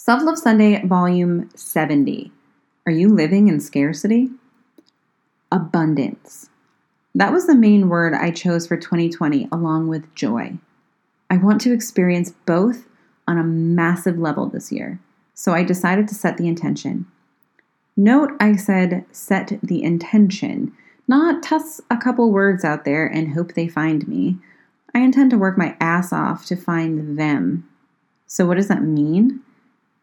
Self Love Sunday, Volume 70. Are you living in scarcity? Abundance. That was the main word I chose for 2020, along with joy. I want to experience both on a massive level this year, so I decided to set the intention. Note I said set the intention, not toss a couple words out there and hope they find me. I intend to work my ass off to find them. So, what does that mean?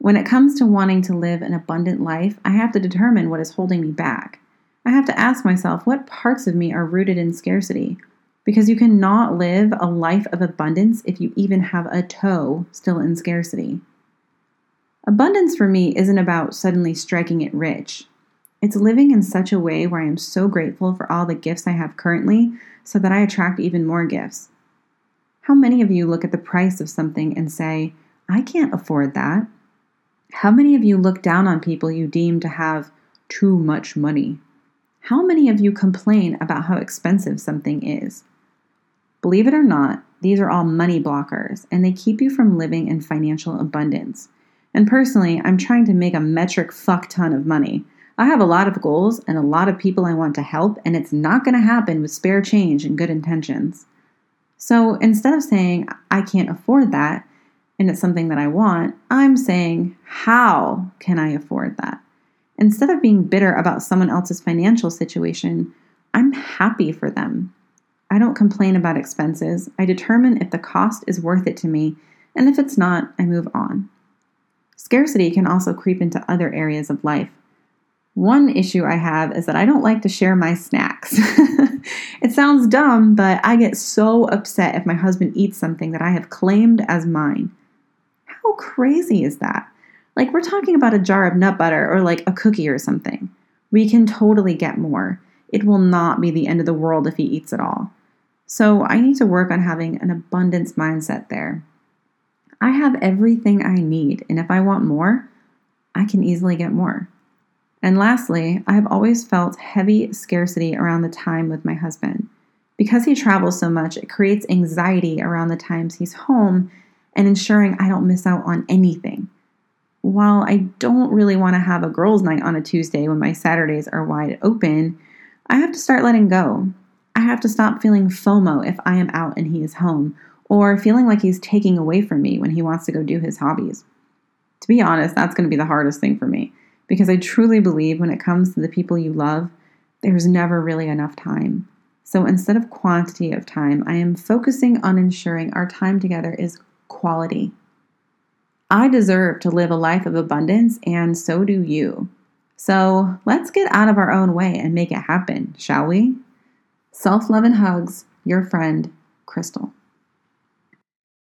When it comes to wanting to live an abundant life, I have to determine what is holding me back. I have to ask myself what parts of me are rooted in scarcity. Because you cannot live a life of abundance if you even have a toe still in scarcity. Abundance for me isn't about suddenly striking it rich. It's living in such a way where I am so grateful for all the gifts I have currently so that I attract even more gifts. How many of you look at the price of something and say, I can't afford that? How many of you look down on people you deem to have too much money? How many of you complain about how expensive something is? Believe it or not, these are all money blockers and they keep you from living in financial abundance. And personally, I'm trying to make a metric fuck ton of money. I have a lot of goals and a lot of people I want to help, and it's not going to happen with spare change and good intentions. So instead of saying, I can't afford that, and it's something that I want, I'm saying, how can I afford that? Instead of being bitter about someone else's financial situation, I'm happy for them. I don't complain about expenses. I determine if the cost is worth it to me, and if it's not, I move on. Scarcity can also creep into other areas of life. One issue I have is that I don't like to share my snacks. it sounds dumb, but I get so upset if my husband eats something that I have claimed as mine. How crazy is that? Like, we're talking about a jar of nut butter or like a cookie or something. We can totally get more. It will not be the end of the world if he eats it all. So, I need to work on having an abundance mindset there. I have everything I need, and if I want more, I can easily get more. And lastly, I have always felt heavy scarcity around the time with my husband. Because he travels so much, it creates anxiety around the times he's home and ensuring I don't miss out on anything. While I don't really want to have a girls' night on a Tuesday when my Saturdays are wide open, I have to start letting go. I have to stop feeling FOMO if I am out and he is home, or feeling like he's taking away from me when he wants to go do his hobbies. To be honest, that's going to be the hardest thing for me because I truly believe when it comes to the people you love, there's never really enough time. So instead of quantity of time, I am focusing on ensuring our time together is quality. I deserve to live a life of abundance, and so do you. So let's get out of our own way and make it happen, shall we? Self love and hugs, your friend, Crystal.